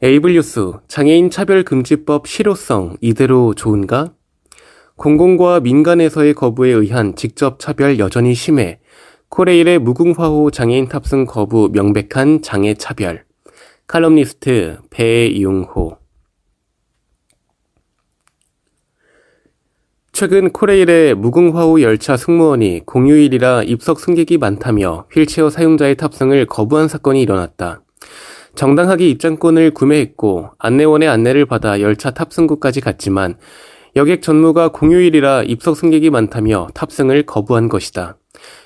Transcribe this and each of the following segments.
에이블 뉴스 장애인 차별 금지법 실효성 이대로 좋은가? 공공과 민간에서의 거부에 의한 직접 차별 여전히 심해 코레일의 무궁화호 장애인 탑승 거부 명백한 장애 차별 칼럼니스트 배용호 최근 코레일의 무궁화호 열차 승무원이 공휴일이라 입석 승객이 많다며 휠체어 사용자의 탑승을 거부한 사건이 일어났다. 정당하게 입장권을 구매했고 안내원의 안내를 받아 열차 탑승구까지 갔지만 여객 전무가 공휴일이라 입석 승객이 많다며 탑승을 거부한 것이다.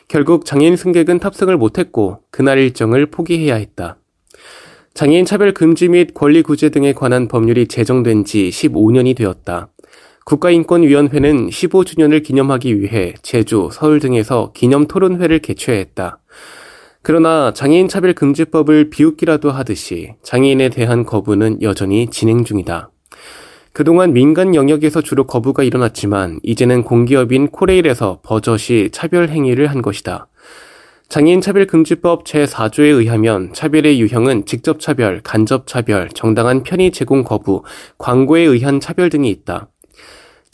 결국 장애인 승객은 탑승을 못했고 그날 일정을 포기해야 했다. 장애인 차별 금지 및 권리 구제 등에 관한 법률이 제정된 지 15년이 되었다. 국가인권위원회는 15주년을 기념하기 위해 제주, 서울 등에서 기념 토론회를 개최했다. 그러나 장애인 차별 금지법을 비웃기라도 하듯이 장애인에 대한 거부는 여전히 진행 중이다. 그동안 민간 영역에서 주로 거부가 일어났지만 이제는 공기업인 코레일에서 버젓이 차별 행위를 한 것이다. 장애인 차별 금지법 제4조에 의하면 차별의 유형은 직접 차별, 간접 차별, 정당한 편의 제공 거부, 광고에 의한 차별 등이 있다.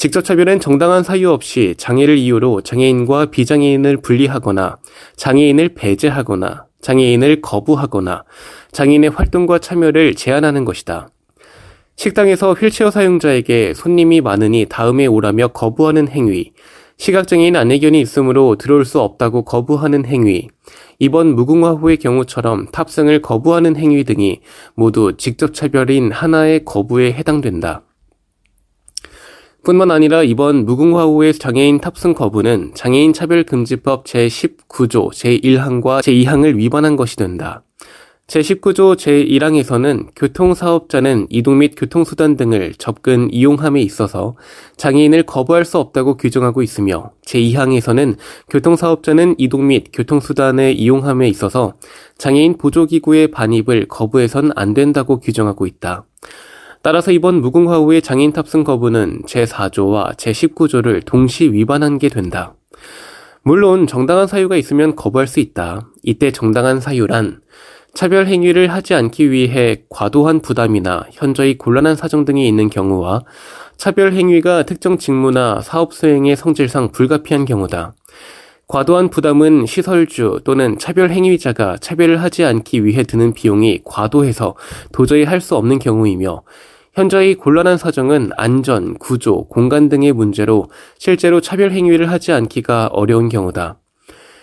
직접 차별은 정당한 사유 없이 장애를 이유로 장애인과 비장애인을 분리하거나 장애인을 배제하거나 장애인을 거부하거나 장애인의 활동과 참여를 제한하는 것이다. 식당에서 휠체어 사용자에게 손님이 많으니 다음에 오라며 거부하는 행위, 시각장애인 안내견이 있으므로 들어올 수 없다고 거부하는 행위, 이번 무궁화호의 경우처럼 탑승을 거부하는 행위 등이 모두 직접 차별인 하나의 거부에 해당된다. 뿐만 아니라 이번 무궁화호의 장애인 탑승 거부는 장애인 차별금지법 제19조 제1항과 제2항을 위반한 것이 된다. 제19조 제1항에서는 교통사업자는 이동 및 교통수단 등을 접근 이용함에 있어서 장애인을 거부할 수 없다고 규정하고 있으며 제2항에서는 교통사업자는 이동 및 교통수단의 이용함에 있어서 장애인 보조기구의 반입을 거부해선 안 된다고 규정하고 있다. 따라서 이번 무궁화호의 장애인 탑승 거부는 제4조와 제19조를 동시 위반한 게 된다. 물론 정당한 사유가 있으면 거부할 수 있다. 이때 정당한 사유란 차별 행위를 하지 않기 위해 과도한 부담이나 현저히 곤란한 사정 등이 있는 경우와 차별 행위가 특정 직무나 사업 수행의 성질상 불가피한 경우다. 과도한 부담은 시설주 또는 차별 행위자가 차별을 하지 않기 위해 드는 비용이 과도해서 도저히 할 수 없는 경우이며 현저히 곤란한 사정은 안전, 구조, 공간 등의 문제로 실제로 차별 행위를 하지 않기가 어려운 경우다.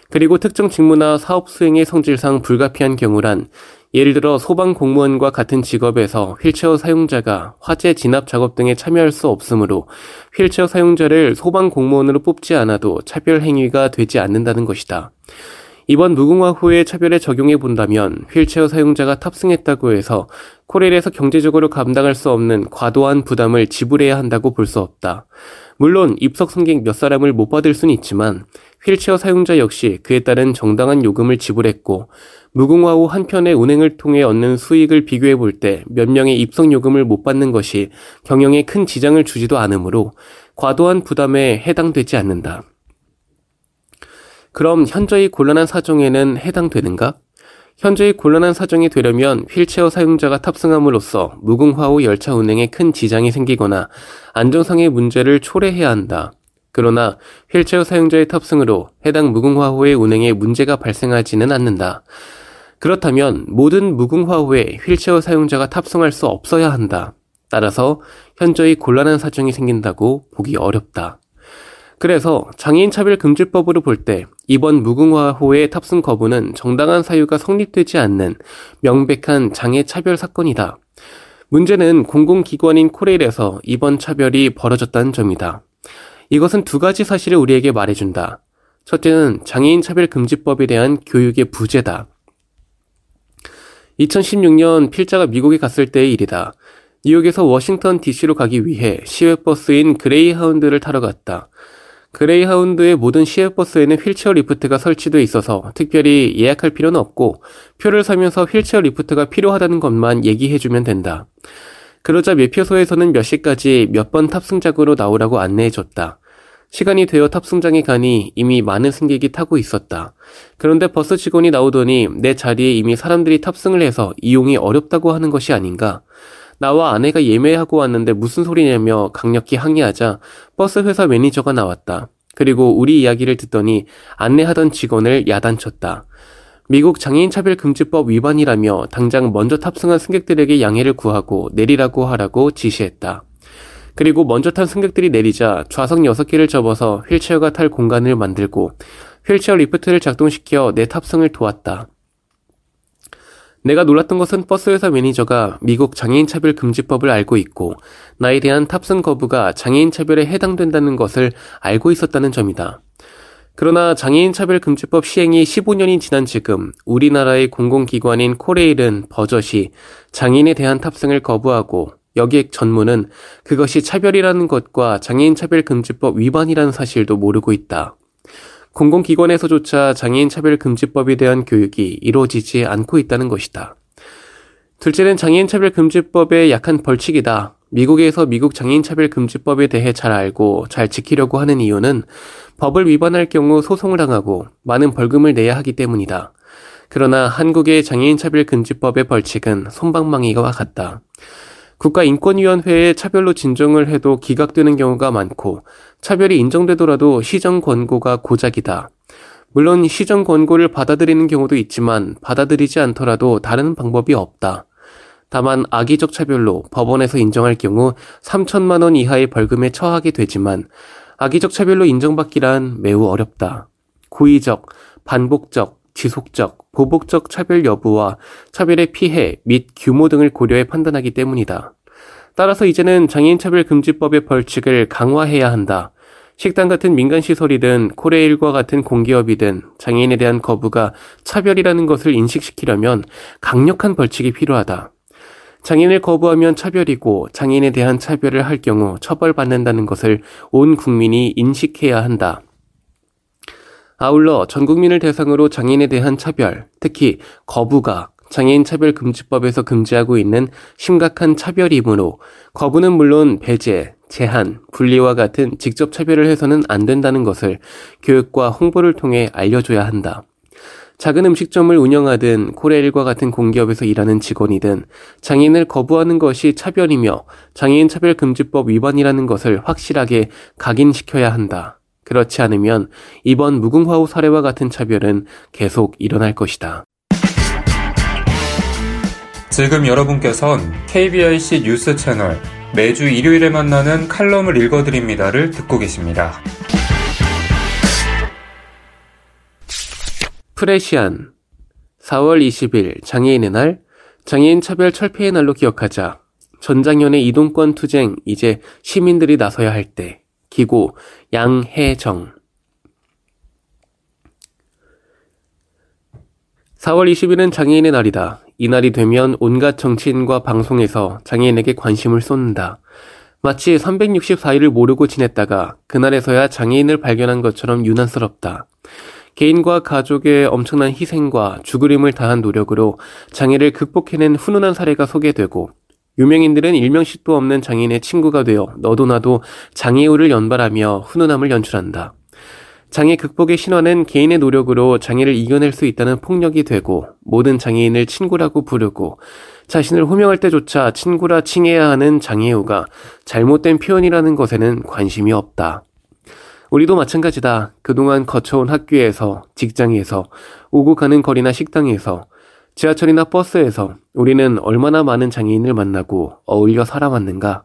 그리고 특정 직무나 사업 수행의 성질상 불가피한 경우란 예를 들어 소방 공무원과 같은 직업에서 휠체어 사용자가 화재 진압 작업 등에 참여할 수 없으므로 휠체어 사용자를 소방 공무원으로 뽑지 않아도 차별 행위가 되지 않는다는 것이다. 이번 무궁화 후에 차별에 적용해 본다면 휠체어 사용자가 탑승했다고 해서 코레일에서 경제적으로 감당할 수 없는 과도한 부담을 지불해야 한다고 볼 수 없다. 물론 입석 승객 몇 사람을 못 받을 수는 있지만 휠체어 사용자 역시 그에 따른 정당한 요금을 지불했고 무궁화호 한편의 운행을 통해 얻는 수익을 비교해 볼 때 몇 명의 입석 요금을 못 받는 것이 경영에 큰 지장을 주지도 않으므로 과도한 부담에 해당되지 않는다. 그럼 현저히 곤란한 사정에는 해당되는가? 현저히 곤란한 사정이 되려면 휠체어 사용자가 탑승함으로써 무궁화 호 열차 운행에 큰 지장이 생기거나 안정상의 문제를 초래해야 한다. 그러나 휠체어 사용자의 탑승으로 해당 무궁화호의 운행에 문제가 발생하지는 않는다. 그렇다면 모든 무궁화호에 휠체어 사용자가 탑승할 수 없어야 한다. 따라서 현저히 곤란한 사정이 생긴다고 보기 어렵다. 그래서 장애인 차별 금지법으로 볼 때 이번 무궁화호의 탑승 거부는 정당한 사유가 성립되지 않는 명백한 장애 차별 사건이다. 문제는 공공기관인 코레일에서 이번 차별이 벌어졌다는 점이다. 이것은 두 가지 사실을 우리에게 말해준다. 첫째는 장애인 차별 금지법에 대한 교육의 부재다. 2016년 필자가 미국에 갔을 때의 일이다. 뉴욕에서 워싱턴 DC로 가기 위해 시외버스인 그레이하운드를 타러 갔다. 그레이하운드의 모든 시외버스에는 휠체어 리프트가 설치되어 있어서 특별히 예약할 필요는 없고 표를 사면서 휠체어 리프트가 필요하다는 것만 얘기해주면 된다. 그러자 매표소에서는 몇 시까지 몇 번 탑승장으로 나오라고 안내해줬다. 시간이 되어 탑승장에 가니 이미 많은 승객이 타고 있었다. 그런데 버스 직원이 나오더니 내 자리에 이미 사람들이 탑승을 해서 이용이 어렵다고 하는 것이 아닌가. 나와 아내가 예매하고 왔는데 무슨 소리냐며 강력히 항의하자 버스 회사 매니저가 나왔다. 그리고 우리 이야기를 듣더니 안내하던 직원을 야단쳤다. 미국 장애인 차별 금지법 위반이라며 당장 먼저 탑승한 승객들에게 양해를 구하고 내리라고 하라고 지시했다. 그리고 먼저 탄 승객들이 내리자 좌석 6개를 접어서 휠체어가 탈 공간을 만들고 휠체어 리프트를 작동시켜 내 탑승을 도왔다. 내가 놀랐던 것은 버스 회사 매니저가 미국 장애인 차별 금지법을 알고 있고 나에 대한 탑승 거부가 장애인 차별에 해당된다는 것을 알고 있었다는 점이다. 그러나 장애인 차별 금지법 시행이 15년이 지난 지금 우리나라의 공공기관인 코레일은 버젓이 장애인에 대한 탑승을 거부하고 여기에 전문은 그것이 차별이라는 것과 장애인 차별금지법 위반이라는 사실도 모르고 있다. 공공기관에서조차 장애인 차별 금지법에 대한 교육이 이루어지지 않고 있다는 것이다. 둘째는 장애인 차별 금지법의 약한 벌칙이다. 미국에서 미국 장애인 차별 금지법에 대해 잘 알고 잘 지키려고 하는 이유는 법을 위반할 경우 소송을 당하고 많은 벌금을 내야 하기 때문이다. 그러나 한국의 장애인 차별 금지법의 벌칙은 손방망이와 같다. 국가인권위원회에 차별로 진정을 해도 기각되는 경우가 많고 차별이 인정되더라도 시정 권고가 고작이다. 물론 시정 권고를 받아들이는 경우도 있지만 받아들이지 않더라도 다른 방법이 없다. 다만 악의적 차별로 법원에서 인정할 경우 3천만 원 이하의 벌금에 처하게 되지만 악의적 차별로 인정받기란 매우 어렵다. 고의적, 반복적, 지속적, 보복적 차별 여부와 차별의 피해 및 규모 등을 고려해 판단하기 때문이다. 따라서 이제는 장애인 차별 금지법의 벌칙을 강화해야 한다. 식당 같은 민간 시설이든 코레일과 같은 공기업이든 장애인에 대한 거부가 차별이라는 것을 인식시키려면 강력한 벌칙이 필요하다. 장애인을 거부하면 차별이고 장애인에 대한 차별을 할 경우 처벌받는다는 것을 온 국민이 인식해야 한다. 아울러 전 국민을 대상으로 장애인에 대한 차별, 특히 거부가 장애인 차별 금지법에서 금지하고 있는 심각한 차별이므로 거부는 물론 배제, 제한, 분리와 같은 직접 차별을 해서는 안 된다는 것을 교육과 홍보를 통해 알려줘야 한다. 작은 음식점을 운영하든 코레일과 같은 공기업에서 일하는 직원이든 장애인을 거부하는 것이 차별이며 장애인 차별금지법 위반이라는 것을 확실하게 각인시켜야 한다. 그렇지 않으면 이번 무궁화호 사례와 같은 차별은 계속 일어날 것이다. 지금 여러분께선 KBIC 뉴스 채널 매주 일요일에 만나는 칼럼을 읽어드립니다를 듣고 계십니다. 프레시안 4월 20일 장애인의 날 장애인 차별 철폐의 날로 기억하자 전장현의 이동권 투쟁 이제 시민들이 나서야 할 때 기고 양해정 4월 20일은 장애인의 날이다. 이날이 되면 온갖 정치인과 방송에서 장애인에게 관심을 쏟는다. 마치 364일을 모르고 지냈다가 그날에서야 장애인을 발견한 것처럼 유난스럽다. 개인과 가족의 엄청난 희생과 죽으림을 다한 노력으로 장애를 극복해낸 훈훈한 사례가 소개되고 유명인들은 일명씩도 없는 장애인의 친구가 되어 너도 나도 장애우를 연발하며 훈훈함을 연출한다. 장애 극복의 신화는 개인의 노력으로 장애를 이겨낼 수 있다는 폭력이 되고 모든 장애인을 친구라고 부르고 자신을 호명할 때조차 친구라 칭해야 하는 장애우가 잘못된 표현이라는 것에는 관심이 없다. 우리도 마찬가지다. 그동안 거쳐온 학교에서, 직장에서, 오고 가는 거리나 식당에서, 지하철이나 버스에서 우리는 얼마나 많은 장애인을 만나고 어울려 살아왔는가?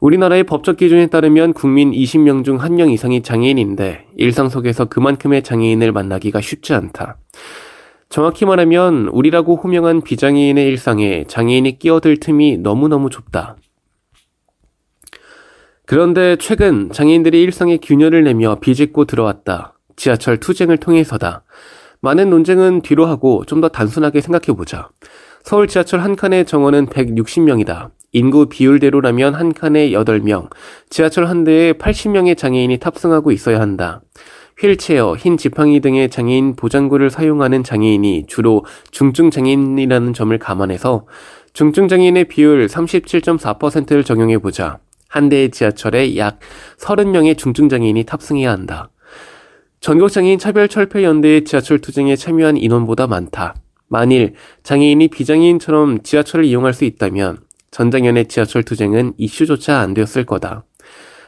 우리나라의 법적 기준에 따르면 국민 20명 중 1명 이상이 장애인인데 일상 속에서 그만큼의 장애인을 만나기가 쉽지 않다. 정확히 말하면 우리라고 호명한 비장애인의 일상에 장애인이 끼어들 틈이 너무너무 좁다. 그런데 최근 장애인들이 일상에 균열을 내며 비집고 들어왔다. 지하철 투쟁을 통해서다. 많은 논쟁은 뒤로 하고 좀 더 단순하게 생각해 보자. 서울 지하철 한 칸의 정원은 160명이다. 인구 비율대로라면 한 칸에 8명, 지하철 한 대에 80명의 장애인이 탑승하고 있어야 한다. 휠체어, 흰 지팡이 등의 장애인 보장구를 사용하는 장애인이 주로 중증 장애인이라는 점을 감안해서 중증 장애인의 비율 37.4%를 적용해 보자. 한 대의 지하철에 약 30명의 중증 장애인이 탑승해야 한다. 전국 장애인 차별 철폐 연대의 지하철 투쟁에 참여한 인원보다 많다. 만일 장애인이 비장애인처럼 지하철을 이용할 수 있다면 전장현의 지하철 투쟁은 이슈조차 안 되었을 거다.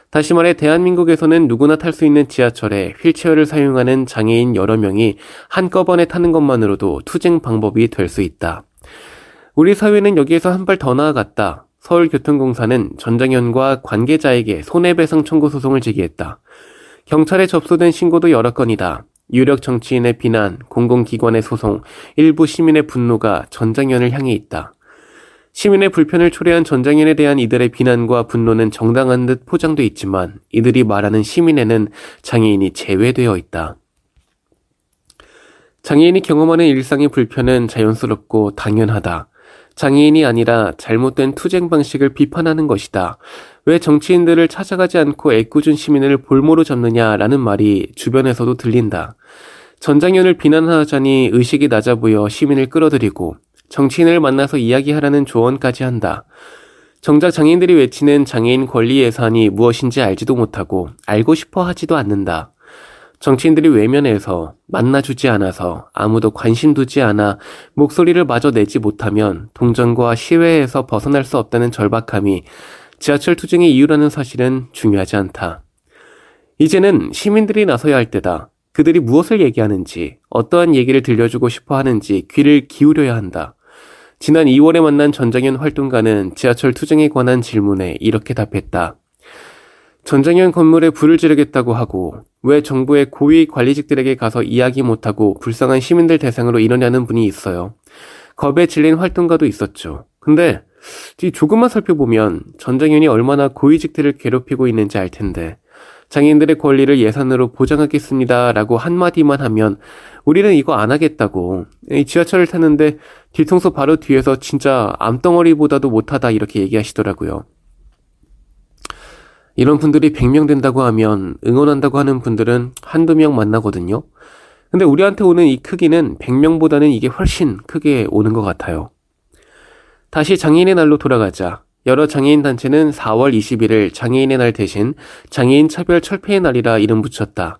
다시 말해 대한민국에서는 누구나 탈 수 있는 지하철에 휠체어를 사용하는 장애인 여러 명이 한꺼번에 타는 것만으로도 투쟁 방법이 될 수 있다. 우리 사회는 여기에서 한 발 더 나아갔다. 서울교통공사는 전장현과 관계자에게 손해배상 청구 소송을 제기했다. 경찰에 접수된 신고도 여러 건이다. 유력 정치인의 비난, 공공기관의 소송, 일부 시민의 분노가 전장현을 향해 있다. 시민의 불편을 초래한 전장현에 대한 이들의 비난과 분노는 정당한 듯 포장돼 있지만 이들이 말하는 시민에는 장애인이 제외되어 있다. 장애인이 경험하는 일상의 불편은 자연스럽고 당연하다. 장애인이 아니라 잘못된 투쟁 방식을 비판하는 것이다. 왜 정치인들을 찾아가지 않고 애꿎은 시민을 볼모로 잡느냐라는 말이 주변에서도 들린다. 전장현을 비난하자니 의식이 낮아 보여 시민을 끌어들이고 정치인을 만나서 이야기하라는 조언까지 한다. 정작 장애인들이 외치는 장애인 권리 예산이 무엇인지 알지도 못하고 알고 싶어 하지도 않는다. 정치인들이 외면해서 만나주지 않아서 아무도 관심 두지 않아 목소리를 마저 내지 못하면 동정과 시외에서 벗어날 수 없다는 절박함이 지하철 투쟁의 이유라는 사실은 중요하지 않다. 이제는 시민들이 나서야 할 때다. 그들이 무엇을 얘기하는지, 어떠한 얘기를 들려주고 싶어 하는지 귀를 기울여야 한다. 지난 2월에 만난 전장현 활동가는 지하철 투쟁에 관한 질문에 이렇게 답했다. 전장현 건물에 불을 지르겠다고 하고 왜 정부의 고위 관리직들에게 가서 이야기 못하고 불쌍한 시민들 대상으로 이러냐는 분이 있어요. 겁에 질린 활동가도 있었죠. 근데 조금만 살펴보면 전장현이 얼마나 고위직들을 괴롭히고 있는지 알 텐데 장애인들의 권리를 예산으로 보장하겠습니다 라고 한마디만 하면 우리는 이거 안 하겠다고 지하철을 탔는데 뒤통수 바로 뒤에서 진짜 암덩어리보다도 못하다 이렇게 얘기하시더라고요. 이런 분들이 100명 된다고 하면 응원한다고 하는 분들은 한두 명 만나거든요. 근데 우리한테 오는 이 크기는 100명보다는 이게 훨씬 크게 오는 것 같아요. 다시 장애인의 날로 돌아가자. 여러 장애인 단체는 4월 21일 장애인의 날 대신 장애인 차별 철폐의 날이라 이름 붙였다.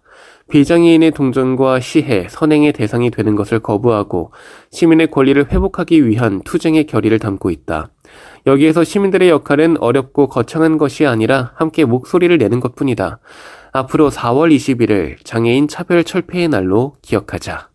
비장애인의 동정과 시해, 선행의 대상이 되는 것을 거부하고 시민의 권리를 회복하기 위한 투쟁의 결의를 담고 있다. 여기에서 시민들의 역할은 어렵고 거창한 것이 아니라 함께 목소리를 내는 것 뿐이다. 앞으로 4월 21일 장애인 차별 철폐의 날로 기억하자.